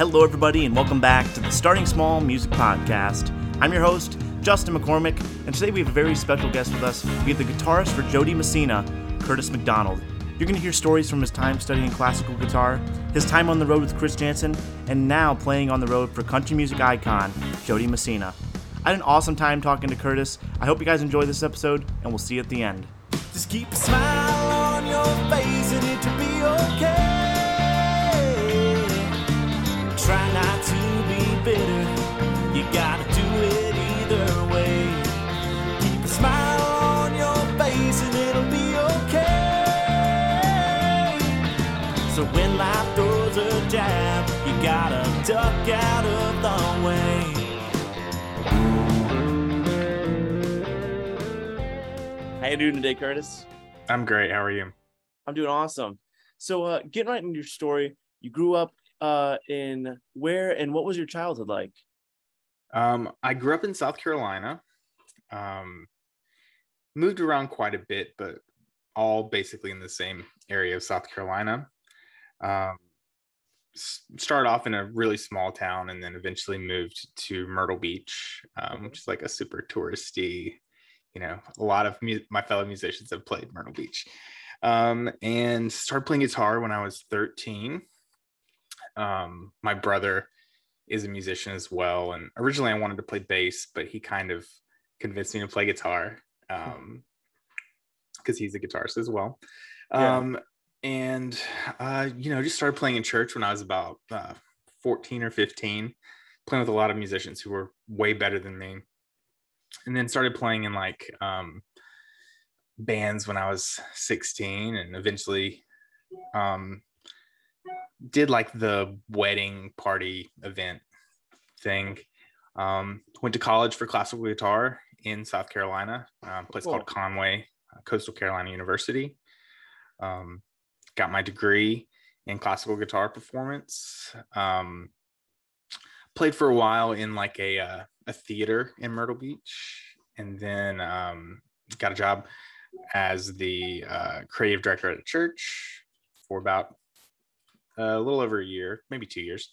Hello, everybody, and welcome back to the Starting Small Music Podcast. I'm your host, Justin McCormick, and today we have a very special guest with us. We have the guitarist for Jo Dee Messina, Curtis McDonald. You're going to hear stories from his time studying classical guitar, his time on the road with Chris Janson, and now playing on the road for country music icon, Jo Dee Messina. I had an awesome time talking to Curtis. I hope you guys enjoy this episode, and we'll see you at the end. Just keep a smile on your face and it'll be okay. Try not to be bitter. You gotta do it either way. Keep a smile on your face and it'll be okay. So when life throws a jab, you gotta duck out of the way. How you doing today, Curtis? I'm great. How are you? I'm doing awesome. So, uh, getting right into your story, you grew up uh, in where and what was your childhood like? Um, I grew up in South Carolina. Um, moved around quite a bit, but all basically in the same area of South Carolina. Um, started off in a really small town and then eventually moved to Myrtle Beach, um, which is like a super touristy, you know, a lot of mu- my fellow musicians have played Myrtle Beach. Um, and started playing guitar when I was 13. Um, my brother is a musician as well. And originally I wanted to play bass, but he kind of convinced me to play guitar um, because he's a guitarist as well. Yeah. Um, and, uh, you know, just started playing in church when I was about uh, 14 or 15, playing with a lot of musicians who were way better than me. And then started playing in like um, bands when I was 16 and eventually um, did like the wedding party event thing. Um, went to college for classical guitar in South Carolina, um, place Cool. called Conway, uh, Coastal Carolina University. Um, got my degree in classical guitar performance. Um, played for a while in like a uh, a theater in Myrtle Beach, and then um, got a job as the uh, creative director at a church for about a little over a year, maybe two years.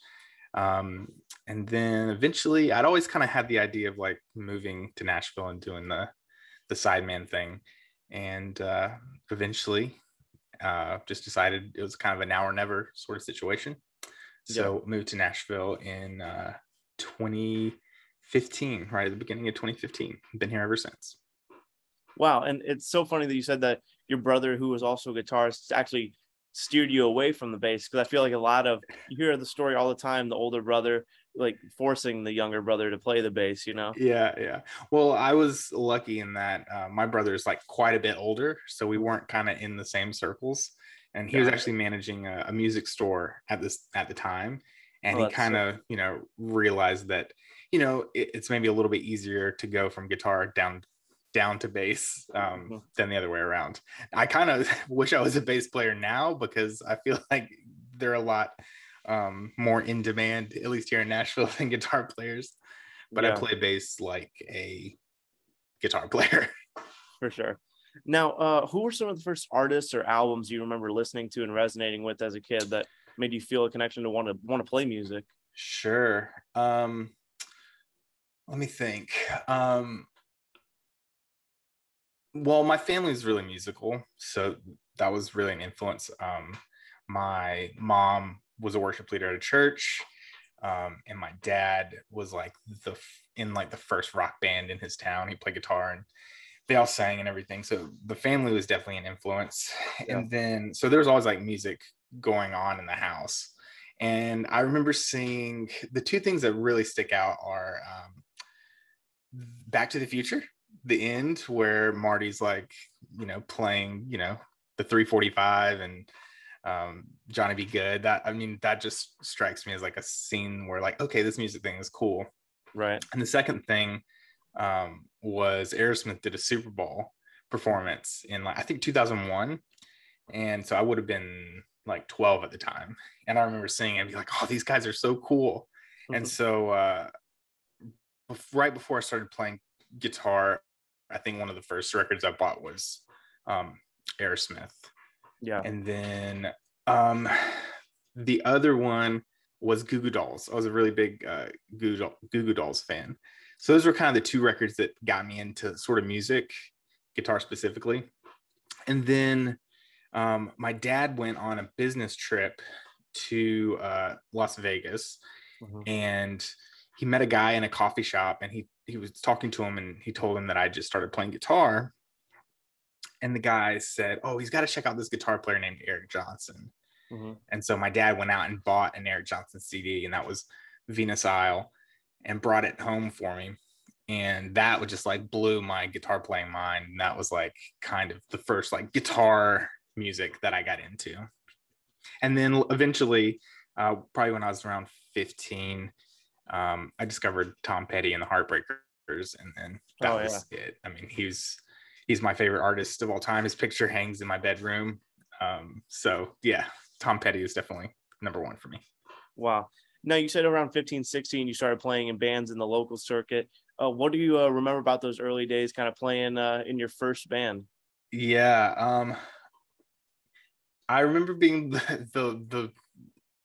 Um, and then eventually, I'd always kind of had the idea of like moving to Nashville and doing the the sideman thing, and uh, eventually, uh, just decided it was kind of a now or never sort of situation. So moved to Nashville in uh, 2015, right at the beginning of 2015. Been here ever since. Wow, and it's so funny that you said that your brother, who was also a guitarist, actually steered you away from the bass because I feel like a lot of you hear the story all the time. The older brother like forcing the younger brother to play the bass. You know? Yeah, yeah. Well, I was lucky in that uh, my brother is like quite a bit older, so we weren't kind of in the same circles. And he was actually managing a, a music store at this at the time, and Oh, he kind of you know realized that you know it, it's maybe a little bit easier to go from guitar down down to bass um, Mhm. than the other way around. I kind of wish I was a bass player now because I feel like they're a lot um, more in demand, at least here in Nashville, than guitar players. But I play bass like a guitar player. for sure. Now, uh, who were some of the first artists or albums you remember listening to and resonating with as a kid that made you feel a connection to want to want to play music? Sure. Um, let me think. Um, well, my family is really musical, so that was really an influence. Um, my mom was a worship leader at a church, um, and my dad was like the in like the first rock band in his town. He played guitar, and they all sang and everything. So the family was definitely an influence. Yeah. And then so there was always like music going on in the house. And I remember seeing the two things that really stick out are um, Back to the Future, the end where Marty's like, you know, playing, you know, the 345 and um, Johnny B. Goode. That I mean, that just strikes me as like a scene where like, okay, this music thing is cool. Right. And the second thing um, was Aerosmith did a Super Bowl performance in like I think 2001, and so I would have been like 12 at the time, and I remember seeing it and be like, "Oh, these guys are so cool." And Mhm. so uh, right before I started playing guitar, I think one of the first records I bought was um, Aerosmith, Yeah. and then um, the other one was Goo Goo Dolls. I was a really big uh, Goo, Goo Goo Dolls fan. So those were kind of the two records that got me into sort of music, guitar specifically. And then um, my dad went on a business trip to uh, Las Vegas, Mhm. and he met a guy in a coffee shop, and he he was talking to him, and he told him that I just started playing guitar. And the guy said, "Oh, he's got to check out this guitar player named Eric Johnson." Mhm. And so my dad went out and bought an Eric Johnson CD, and that was Venus Isle, and brought it home for me. And that would just like blew my guitar playing mind. And that was like kind of the first like guitar music that I got into. And then eventually, uh, probably when I was around 15, um, I discovered Tom Petty and the Heartbreakers. And then that Oh, was it. I mean, he's he's my favorite artist of all time. His picture hangs in my bedroom. Um, so yeah, Tom Petty is definitely number one for me. Wow. Now you said around 15, 16, you started playing in bands in the local circuit. Uh, what do you uh, remember about those early days, kind of playing uh, in your first band? Yeah. Um I remember being the the the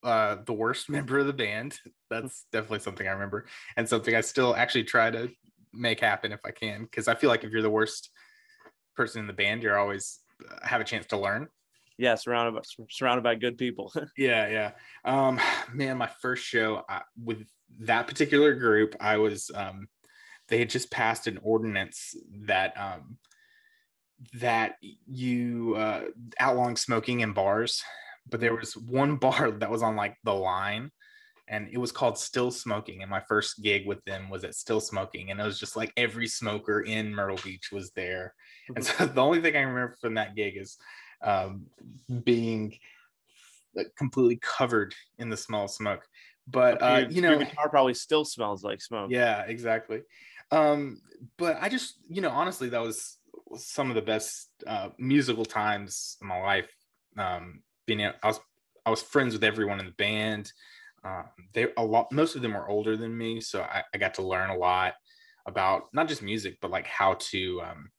uh the worst member of the band. That's definitely something I remember and something I still actually try to make happen if I can because I feel like if you're the worst person in the band, you're always uh, have a chance to learn. Yeah, surrounded by surrounded by good people. Yeah, yeah. Um, man, my first show I, with that particular group, I was um, they had just passed an ordinance that um, that you uh, outlawing smoking in bars, but there was one bar that was on like the line, and it was called Still Smoking. And my first gig with them was at Still Smoking, and it was just like every smoker in Myrtle Beach was there. And so the only thing I remember from that gig is um, being like, completely covered in the smell of smoke. But uh, your, you your know, guitar probably still smells like smoke. yeah, exactly. Um, but I just, you know, honestly, that was some of the best uh, musical times in my life. Um, being, a- I was, I was friends with everyone in the band. Um, they a lot, most of them were older than me, so I, I got to learn a lot about not just music, but like how to, um,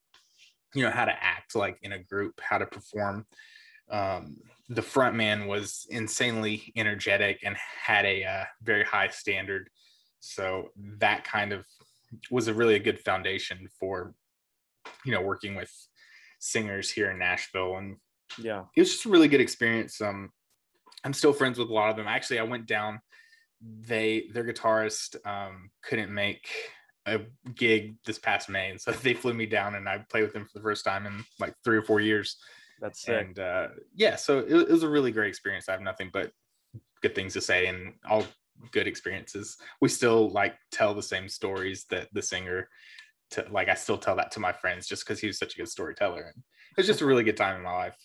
you know, how to act like in a group, how to perform. Um, the front man was insanely energetic and had a uh, very high standard so that kind of was a really a good foundation for you know working with singers here in nashville and Yeah. it was just a really good experience um i'm still friends with a lot of them actually i went down they their guitarist um couldn't make a gig this past may and so they flew me down and i played with them for the first time in like three or four years That's sick. and uh, yeah, so it, it was a really great experience. I have nothing but good things to say, and all good experiences. We still like tell the same stories that the singer, to, like I still tell that to my friends just because he was such a good storyteller. And it was just a really good time in my life.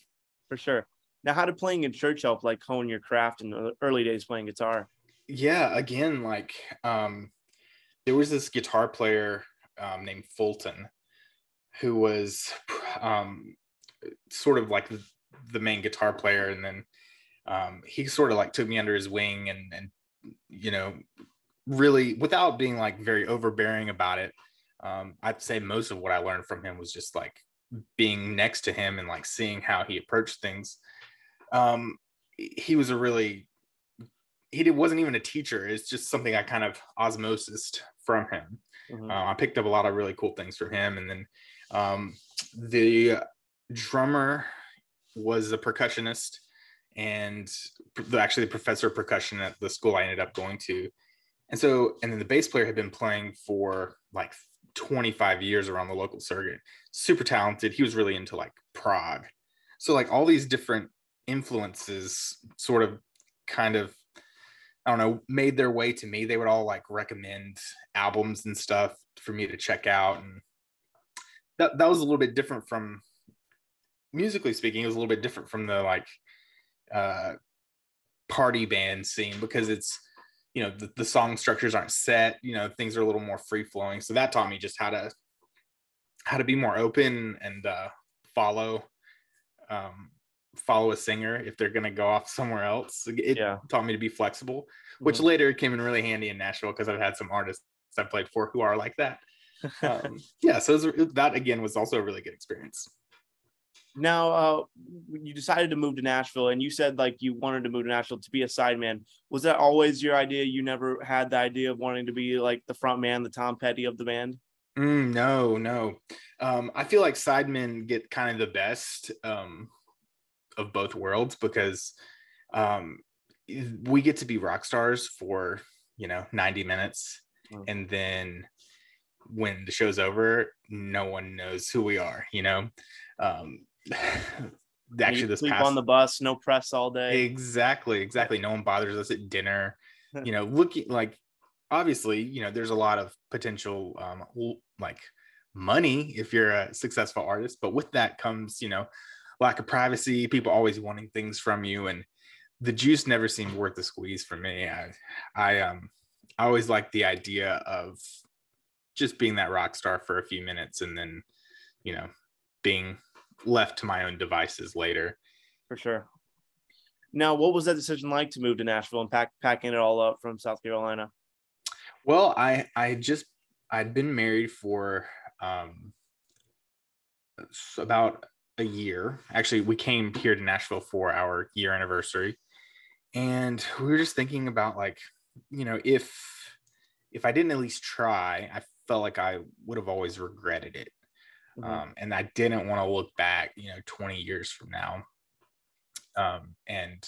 For sure. Now, how did playing in church help like hone your craft in the early days playing guitar? Yeah, again, like um, there was this guitar player um, named Fulton who was um, sort of like the, the main guitar player, and then um, he sort of like took me under his wing and and you know really without being like very overbearing about it. Um, I'd say most of what I learned from him was just like being next to him and like seeing how he approached things. Um, he was a really he did, wasn't even a teacher. It's just something I kind of osmosis from him. Mhm. Uh, I picked up a lot of really cool things from him. And then um, the drummer was a percussionist and actually the professor of percussion at the school I ended up going to. And so, and then the bass player had been playing for like 25 years around the local circuit. Super talented. He was really into like prog. So, like all these different influences sort of kind of I don't know, made their way to me. They would all like recommend albums and stuff for me to check out. And that, that was a little bit different from musically speaking, it was a little bit different from the like uh party band scene because it's you know the, the song structures aren't set, you know, things are a little more free flowing. So that taught me just how to how to be more open and uh follow um follow a singer if they're going to go off somewhere else. It Yeah. taught me to be flexible, which Mhm. later came in really handy in Nashville because I've had some artists I've played for who are like that. Um, yeah, so was, that again was also a really good experience. Now uh you decided to move to nashville and you said like you wanted to move to nashville to be a sideman was that always your idea you never had the idea of wanting to be like the front man the tom petty of the band Mm, no, no. Um, I feel like sidemen get kind of the best um, of both worlds because um, we get to be rock stars for you know 90 minutes, Mm. and then when the show's over, no one knows who we are. You know, um, actually, this sleep past on the bus no press all day Exactly, exactly. No one bothers us at dinner. You know, looking like obviously, you know, there's a lot of potential um like money if you're a successful artist, but with that comes, you know, lack of privacy, people always wanting things from you and the juice never seemed worth the squeeze for me. I I um I always liked the idea of just being that rock star for a few minutes and then, you know, being left to my own devices later. for sure now what was that decision like to move to nashville and pack packing it all up from south carolina Well, I I just I'd been married for um about a year. Actually, we came here to Nashville for our year anniversary. And we were just thinking about like, you know, if if I didn't at least try, I felt like I would have always regretted it. Mhm. Um, and I didn't want to look back, you know, 20 years from now. Um, and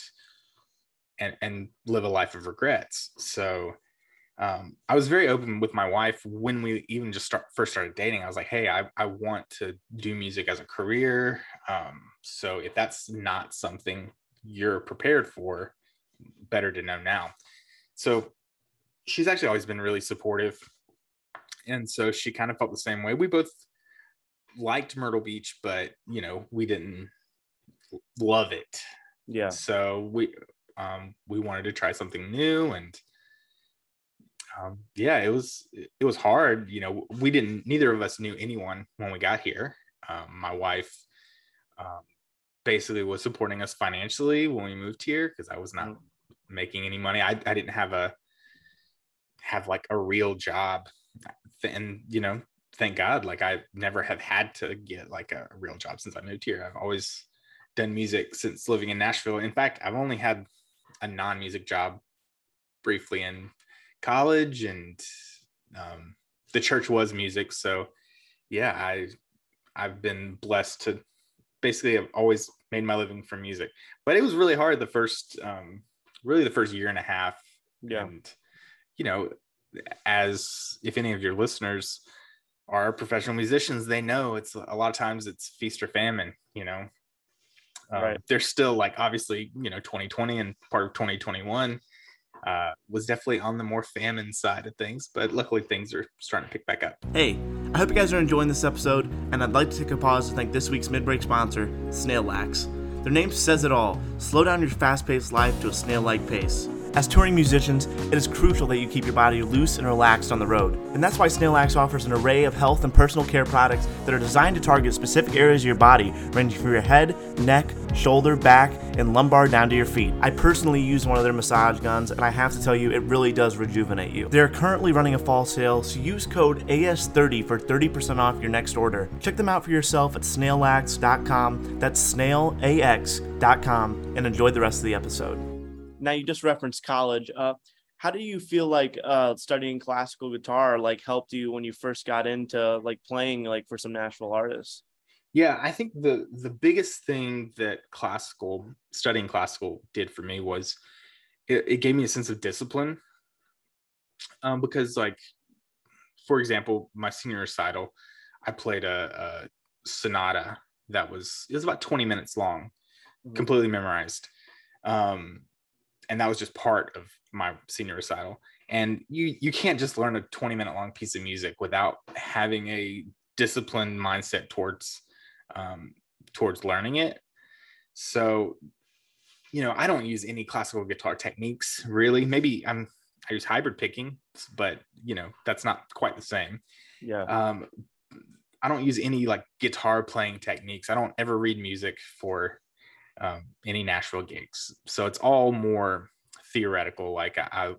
and and live a life of regrets. So um, I was very open with my wife when we even just start first started dating. I was like, hey, I, I want to do music as a career. Um, so if that's not something you're prepared for, better to know now. So she's actually always been really supportive. And so she kind of felt the same way. We both liked Myrtle Beach, but you know, we didn't love it. yeah So we um we wanted to try something new and um yeah, it was it was hard, you know, we didn't neither of us knew anyone when we got here. Um my wife um basically was supporting us financially when we moved here because I was not Mhm. making any money. I I didn't have a have like a real job and you know thank god like i never have had to get like a real job since i moved here. I've always done music since living in nashville. In fact i've only had a non-music job briefly in college and um, the church was music so yeah i i've been blessed to basically have always made my living from music. But it was really hard the first um really the first year and a half yeah. and you know as if any of your listeners are professional musicians they know it's a lot of times it's feast or famine you know um, Right. there's still like obviously you know 2020 and part of 2021 uh, was definitely on the more famine side of things but luckily things are starting to pick back up Hey, I hope you guys are enjoying this episode, and I'd like to take a pause to thank this week's mid-break sponsor, Snailax. Their name says it all. Slow down your fast-paced life to a snail-like pace. As touring musicians, it is crucial that you keep your body loose and relaxed on the road. And that's why Snailax offers an array of health and personal care products that are designed to target specific areas of your body, ranging from your head, neck, shoulder, back, and lumbar down to your feet. I personally use one of their massage guns, and I have to tell you, it really does rejuvenate you. They're currently running a fall sale, so use code AS30 for 30% off your next order. Check them out for yourself at snailax.com. That's snailax.com, and enjoy the rest of the episode. Now you just referenced college. Uh, how do you feel like uh, studying classical guitar like helped you when you first got into like playing like for some Nashville artists? Yeah, I think the the biggest thing that classical studying classical did for me was it, it gave me a sense of discipline. Um, because like, for example, my senior recital, I played a, a sonata that was it was about 20 minutes long, Mhm. completely memorized. Um, and that was just part of my senior recital. And you you can't just learn a 20 minute long piece of music without having a disciplined mindset towards um, towards learning it. So, you know, I don't use any classical guitar techniques really. Maybe I'm I use hybrid picking, but you know that's not quite the same. Yeah. Um, I don't use any like guitar playing techniques. I don't ever read music for um, any Nashville gigs, so it's all more theoretical. Like I, I,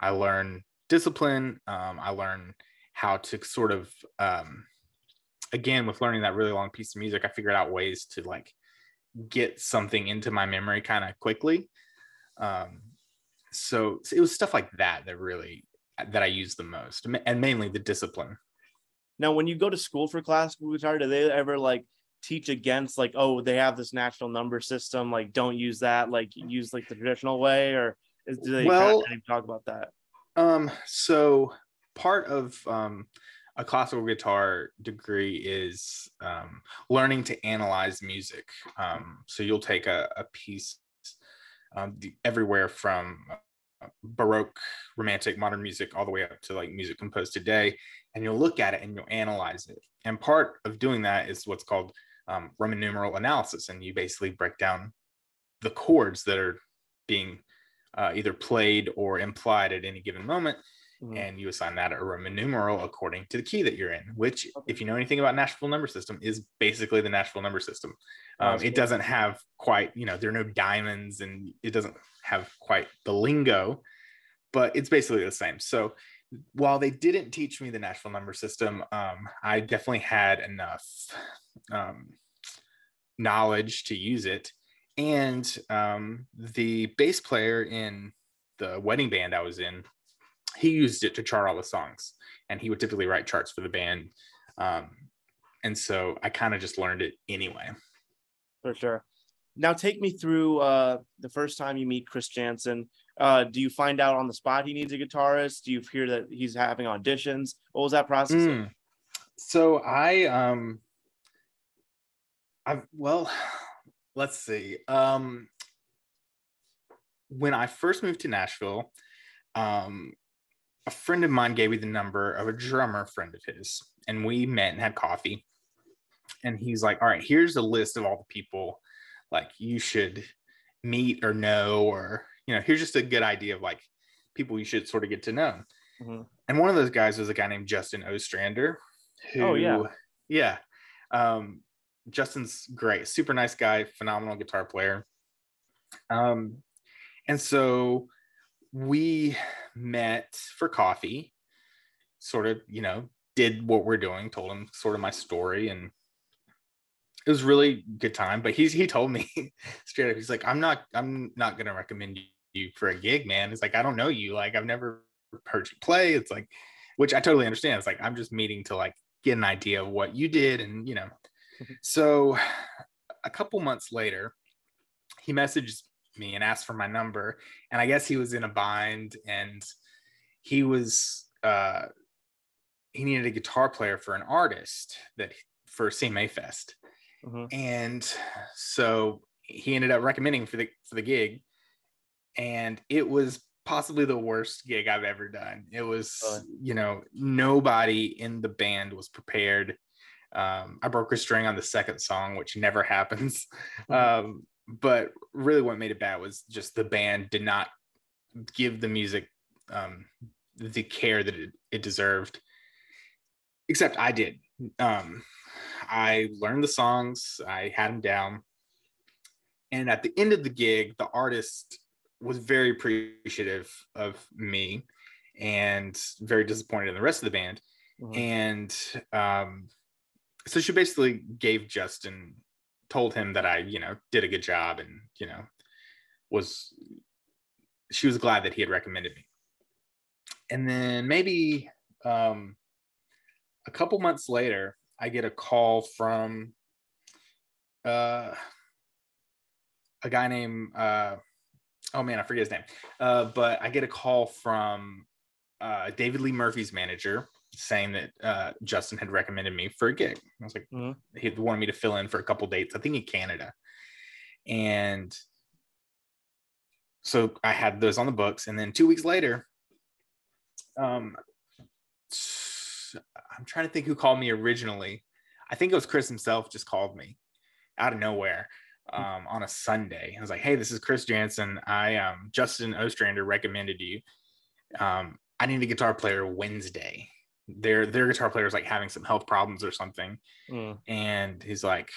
I learn discipline. Um, I learn how to sort of um, again, with learning that really long piece of music, I figured out ways to like get something into my memory kind of quickly. Um, so, so it was stuff like that that really that I used the most, and mainly the discipline. Now, when you go to school for classical guitar, do they ever like teach against like, oh, they have this national number system, like don't use that, like use like the traditional way, or is, do they Well- kind of talk about that? Um, so part of um, a classical guitar degree is um, learning to analyze music. Um, so you'll take a, a piece um, the, everywhere from uh, Baroque, Romantic, modern music, all the way up to like music composed today, and you'll look at it and you'll analyze it. And part of doing that is what's called um, Roman numeral analysis, and you basically break down the chords that are being uh, either played or implied at any given moment Mhm. and you assign that a Roman numeral according to the key that you're in, which, if you know anything about Nashville number system, is basically the Nashville number system. Oh, Um, it doesn't have quite, you know, there are no diamonds and it doesn't have quite the lingo, but it's basically the same. So while they didn't teach me the Nashville number system, um, I definitely had enough um, knowledge to use it. And um, the bass player in the wedding band I was in, he used it to chart all the songs, and he would typically write charts for the band. Um, and so I kind of just learned it anyway. for sure. Now take me through uh the first time you meet Chris Janson. Uh do you find out on the spot he needs a guitarist? Do you hear that he's having auditions? What was that process? Mm. So I um I've well let's see. Um when I first moved to Nashville, um a friend of mine gave me the number of a drummer friend of his and we met and had coffee. And he's like, "All right, here's a list of all the people like you should meet or know or you know, here's just a good idea of like people you should sort of get to know." Mhm. and one of those guys was a guy named Justin Ostrander. Who, Oh, yeah. yeah. Um, Justin's great, super nice guy, phenomenal guitar player. Um, and so we met for coffee, sort of, you know, did what we're doing, told him sort of my story, and it was really good time. But he's he told me straight up, he's like, I'm not, I'm not gonna recommend you for a gig, man. It's like I don't know you, like I've never heard you play. It's like, which I totally understand. It's like I'm just meeting to like get an idea of what you did, and you know. so a couple months later, he messaged me and asked for my number, and I guess he was in a bind, and he was uh he needed a guitar player for an artist that for CMA Fest, Mhm. and so he ended up recommending for the for the gig, and it was possibly the worst gig I've ever done. It was, you know, nobody in the band was prepared. Um, I broke a string on the second song, which never happens. Um, but really, what made it bad was just the band did not give the music um, the care that it, it deserved. Except I did. Um, I learned the songs, I had them down. And at the end of the gig, the artist was very appreciative of me and very disappointed in the rest of the band. Mhm. And um, so she basically gave Justin, told him that I, you know, did a good job and, you know, was, she was glad that he had recommended me. And then maybe um, a couple months later, I get a call from uh, a guy named, uh, oh man, I forget his name. Uh, but I get a call from uh, David Lee Murphy's manager saying that uh, Justin had recommended me for a gig. I was like, Mhm. he wanted me to fill in for a couple dates, I think in Canada. And so I had those on the books. And then two weeks later, um, I'm trying to think who called me originally. I think it was Chris himself just called me out of nowhere um, on a Sunday. I was like, "Hey, this is Chris Janson. I um, Justin Ostrander recommended you. Um, I need a guitar player Wednesday. Their their guitar player is like having some health problems or something." Mm. And he's like,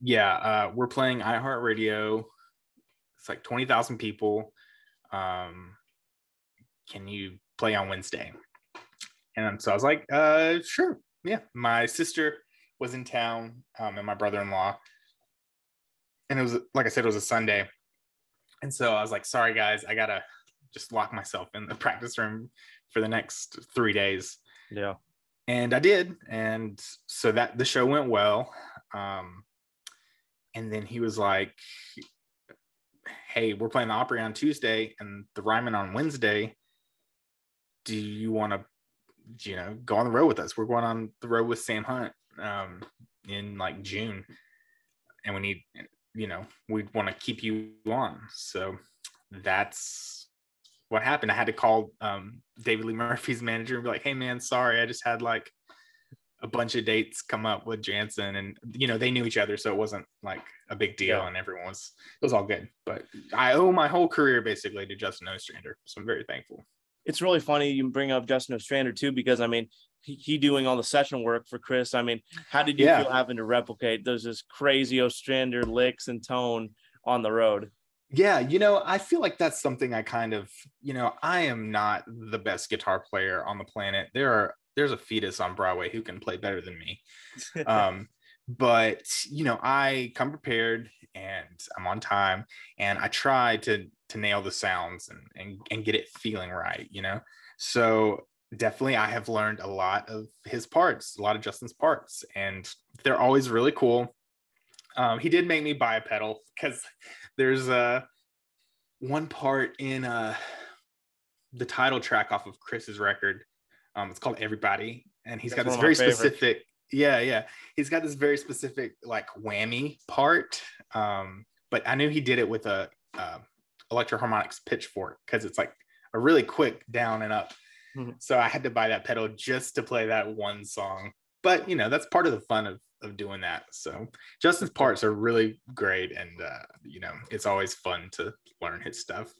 "Yeah, uh, we're playing iHeartRadio. It's like twenty thousand people. Um, can you play on Wednesday?" And so I was like, uh, "Sure, yeah, my sister was in town um, and my brother-in-law, and it was like I said, it was a Sunday, and so I was like, sorry guys, I gotta just lock myself in the practice room for the next three days. Yeah. And I did. And so that the show went well. Um, and then he was like, Hey, we're playing the Opry on Tuesday and the Ryman on Wednesday. Do you want to, you know, go on the road with us? We're going on the road with Sam Hunt um, in like June. And we need, you know, we'd want to keep you on. So that's what happened. I had to call um, David Lee Murphy's manager and be like, "Hey, man, sorry, I just had like a bunch of dates come up with Janson, and you know they knew each other, so it wasn't like a big deal, Yeah. and everyone was it was all good. But I owe my whole career basically to Justin Ostrander, so I'm very thankful. It's really funny you bring up Justin Ostrander too, because I mean, he, he doing all the session work for Chris. I mean, how did you Yeah. feel having to replicate those just crazy Ostrander licks and tone on the road? Yeah, you know, I feel like that's something I kind of, you know, I am not the best guitar player on the planet. There are there's a fetus on Broadway who can play better than me. um, but you know, I come prepared and I'm on time and I try to to nail the sounds and and, and get it feeling right, you know. So definitely I have learned a lot of his parts, a lot of Justin's parts, and they're always really cool. Um, he did make me buy a pedal because there's uh one part in uh the title track off of Chris's record. Um, it's called Everybody, and he's That's got this very specific. Yeah, yeah, he's got this very specific like whammy part. Um, but I knew he did it with a uh, Electro-Harmonix pitchfork because it's like a really quick down and up. Mhm. So I had to buy that pedal just to play that one song. But you know that's part of the fun of of doing that. So Justin's parts are really great, and uh, you know it's always fun to learn his stuff.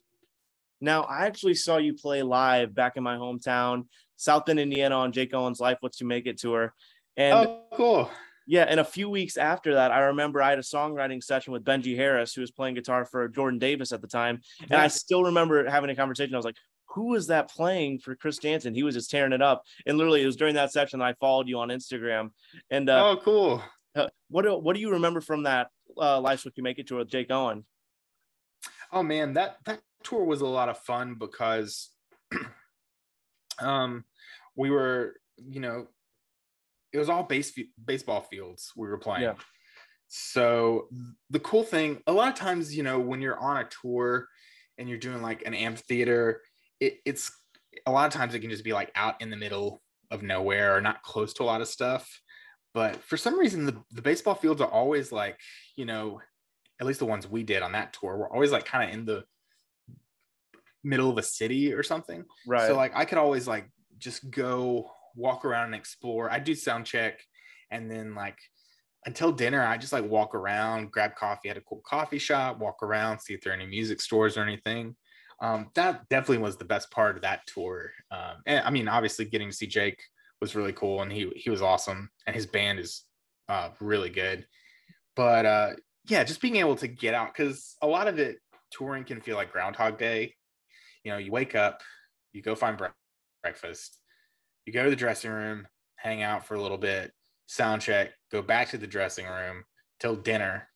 Now, I actually saw you play live back in my hometown, South Bend, Indiana, on Jake Owen's Life What You Make It tour. And oh, cool. yeah, and a few weeks after that, I remember I had a songwriting session with Benji Harris, who was playing guitar for Jordan Davis at the time. And I still remember having a conversation. I was like, who was that playing for Chris Janson? He was just tearing it up. And literally, it was during that session that I followed you on Instagram. And uh, oh, cool. uh, what do, what do you remember from that uh, Life What You Make It tour with Jake Owen? Oh man, that that tour was a lot of fun because um we were, you know, it was all base baseball fields we were playing. Yeah. So the cool thing, a lot of times, you know, when you're on a tour and you're doing like an amphitheater, it, it's a lot of times it can just be like out in the middle of nowhere or not close to a lot of stuff. But for some reason, the, the baseball fields are always like, you know, at least the ones we did on that tour were always like kind of in the middle of a city or something. Right. So like I could always like just go walk around and explore. I do sound check and then like until dinner, I just like walk around, grab coffee at a cool coffee shop, walk around, see if there are any music stores or anything. Um, that definitely was the best part of that tour. Um, and I mean, obviously getting to see Jake was really cool and he he was awesome and his band is uh, really good. But uh, yeah, just being able to get out because a lot of it touring can feel like Groundhog Day. You know, you wake up, you go find bre- breakfast, you go to the dressing room, hang out for a little bit, sound check, go back to the dressing room till dinner,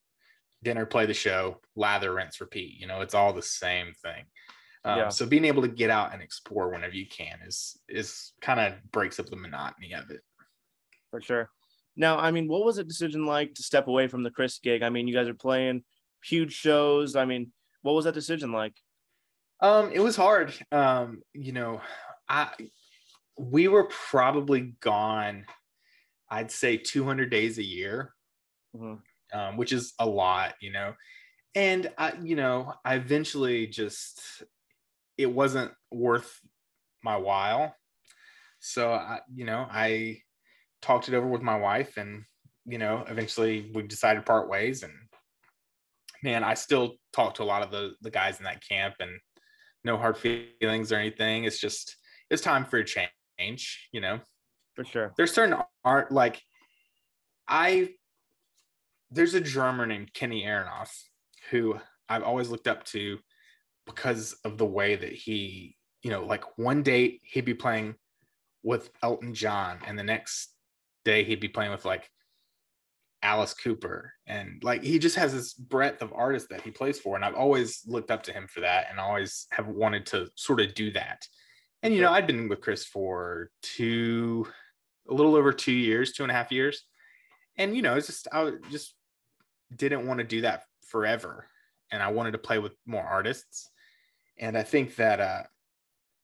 dinner, play the show, lather, rinse, repeat. You know, it's all the same thing. Um, Yeah. So being able to get out and explore whenever you can is is kind of breaks up the monotony of it. for sure. Now, I mean, what was the decision like to step away from the Chris gig? I mean, you guys are playing huge shows. I mean, what was that decision like? Um, it was hard. Um, you know, I we were probably gone, I'd say 200 days a year, Mhm. um, which is a lot, you know. And I, you know, I eventually just it wasn't worth my while. So I, you know, I talked it over with my wife and you know, eventually we decided to part ways and man, I still talk to a lot of the the guys in that camp and no hard feelings or anything. It's just it's time for a change, you know. For sure. There's certain art like I there's a drummer named Kenny Aronoff who I've always looked up to because of the way that he, you know, like one date he'd be playing with Elton John and the next day he'd be playing with like Alice Cooper and like he just has this breadth of artists that he plays for and I've always looked up to him for that and always have wanted to sort of do that. And you know, I'd been with Chris for two a little over two years, two and a half years. And you know, it's just I just didn't want to do that forever. And I wanted to play with more artists. And I think that uh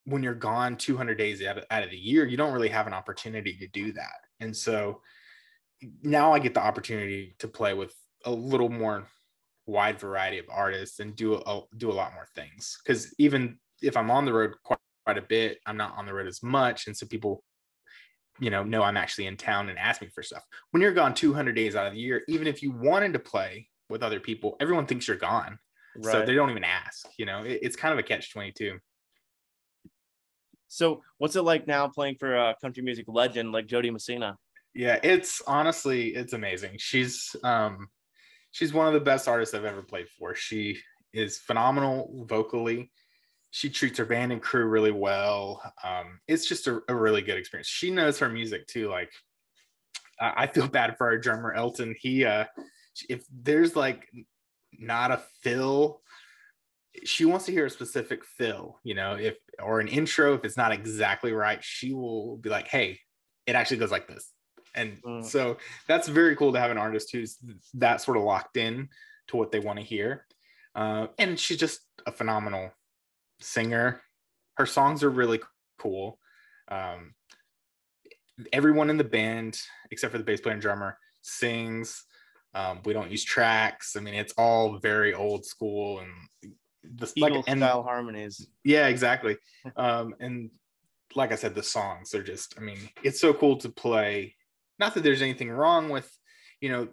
when you're gone 200 days out of, out of the year, you don't really have an opportunity to do that. And so now I get the opportunity to play with a little more wide variety of artists and do a, do a lot more things. Because even if I'm on the road quite, quite a bit, I'm not on the road as much, and so people, you know, know I'm actually in town and ask me for stuff. When you're gone 200 days out of the year, even if you wanted to play with other people, everyone thinks you're gone, right. so they don't even ask. You know, it, it's kind of a catch 22. So, what's it like now playing for a country music legend like Jo Dee Messina? yeah it's honestly it's amazing she's um she's one of the best artists i've ever played for she is phenomenal vocally she treats her band and crew really well um it's just a, a really good experience she knows her music too like I, I feel bad for our drummer elton he uh if there's like not a fill. She wants to hear a specific fill you know if or an intro if it's not exactly right she will be like hey it actually goes like this. And mm. so that's very cool to have an artist who's that sort of locked in to what they want to hear. Uh, and she's just a phenomenal singer. Her songs are really cool. Um, everyone in the band except for the bass player and drummer sings um, we don't use tracks. I mean it's all very old school and the like and style harmonies. Yeah exactly. Um, and like i said the songs are just i mean it's so cool to play. Not that there's anything wrong with you know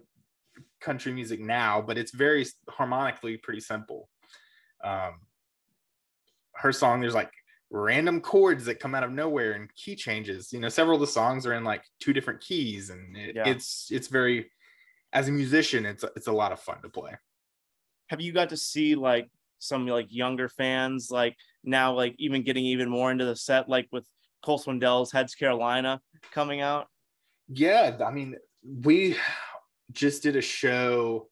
country music now but it's very harmonically pretty simple. Um her song there's like random chords that come out of nowhere and key changes. You know several of the songs are in like two different keys and it, yeah. it's it's very as a musician it's it's a lot of fun to play. Have you got to see like some like younger fans like now like even getting even more into the set like with Cole Swindell's Heads Carolina coming out? Yeah, I mean, we just did a show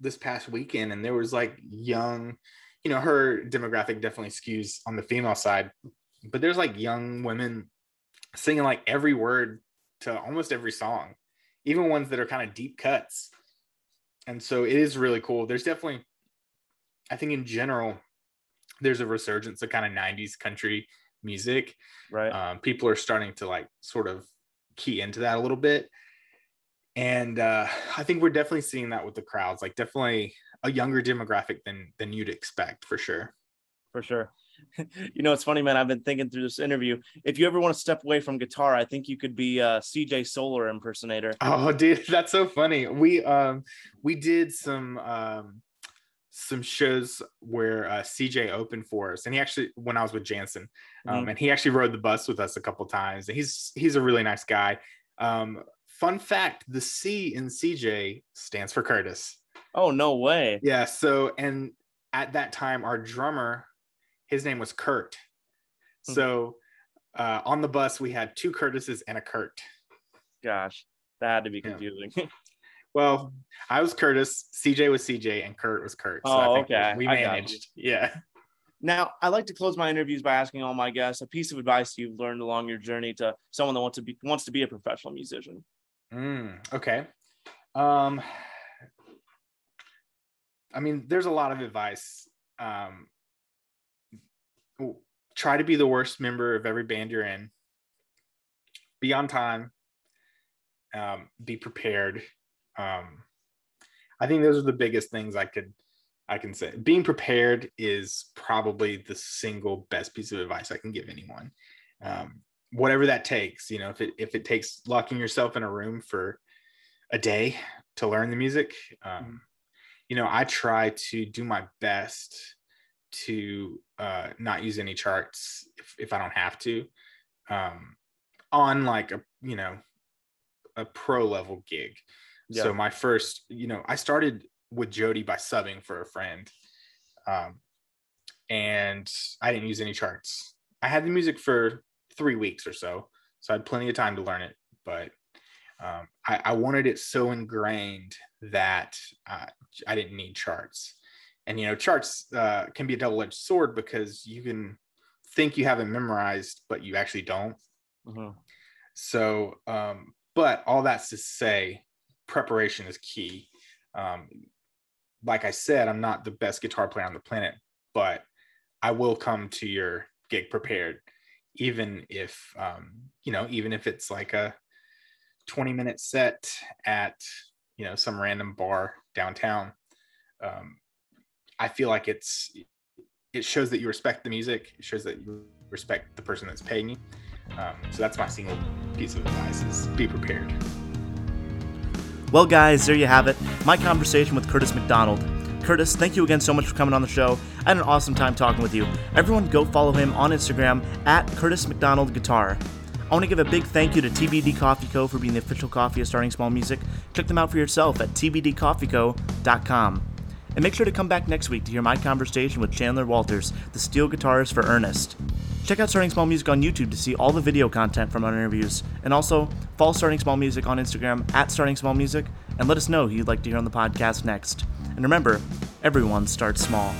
this past weekend, and there was like young, you know, her demographic definitely skews on the female side, but there's like young women singing like every word to almost every song, even ones that are kind of deep cuts. And so it is really cool. There's definitely, I think in general, there's a resurgence of kind of 90s country music. Right. Um, people are starting to like sort of key into that a little bit. And uh, I think we're definitely seeing that with the crowds, like definitely a younger demographic than than you'd expect for sure. For sure. you know, it's funny, man. I've been thinking through this interview. If you ever want to step away from guitar, I think you could be a CJ Solar impersonator. Oh, dude, that's so funny. We um we did some um some shows where uh, CJ opened for us, and he actually when I was with Janson, um, mm-hmm. and he actually rode the bus with us a couple times. And he's he's a really nice guy. Um, fun fact: the C in CJ stands for Curtis. Oh no way! Yeah. So and at that time, our drummer, his name was Kurt. Mm-hmm. So uh, on the bus, we had two Curtises and a Kurt. Gosh, that had to be confusing. Yeah. Well, I was Curtis, CJ was CJ, and Kurt was Kurt. So oh, okay. We managed. Yeah. Now, I like to close my interviews by asking all my guests a piece of advice you've learned along your journey to someone that wants to be wants to be a professional musician. Mm, okay. Um, I mean, there's a lot of advice. Um, try to be the worst member of every band you're in. Be on time. Um, be prepared um, I think those are the biggest things I could I can say. Being prepared is probably the single best piece of advice I can give anyone. Um, whatever that takes, you know, if it if it takes locking yourself in a room for a day to learn the music, um, you know, I try to do my best to uh, not use any charts if, if I don't have to. Um, on like a you know a pro level gig yeah. So my first, you know, I started with Jo Dee by subbing for a friend. Um, and I didn't use any charts. I had the music for three weeks or so. So I had plenty of time to learn it. But Um, I, I, wanted it so ingrained that uh, I didn't need charts. And you know, charts uh, can be a double-edged sword because you can think you have it memorized, but you actually don't. Mm-hmm. So, um, but all that's to say, preparation is key. Um, like I said, I'm not the best guitar player on the planet, but I will come to your gig prepared, even if um, you know, even if it's like a 20 minute set at you know some random bar downtown. Um, I feel like it's it shows that you respect the music. It shows that you respect the person that's paying you. Um, so that's my single piece of advice: is be prepared. Well, guys, there you have it. My conversation with Curtis McDonald. Curtis, thank you again so much for coming on the show. I had an awesome time talking with you. Everyone, go follow him on Instagram at Curtis McDonald Guitar. I want to give a big thank you to TBD Coffee Co. for being the official coffee of Starting Small Music. Check them out for yourself at tbdcoffeeco.com. And make sure to come back next week to hear my conversation with Chandler Walters, the steel guitarist for Ernest. Check out Starting Small Music on YouTube to see all the video content from our interviews. And also, follow Starting Small Music on Instagram at Starting Small Music and let us know who you'd like to hear on the podcast next. And remember, everyone starts small.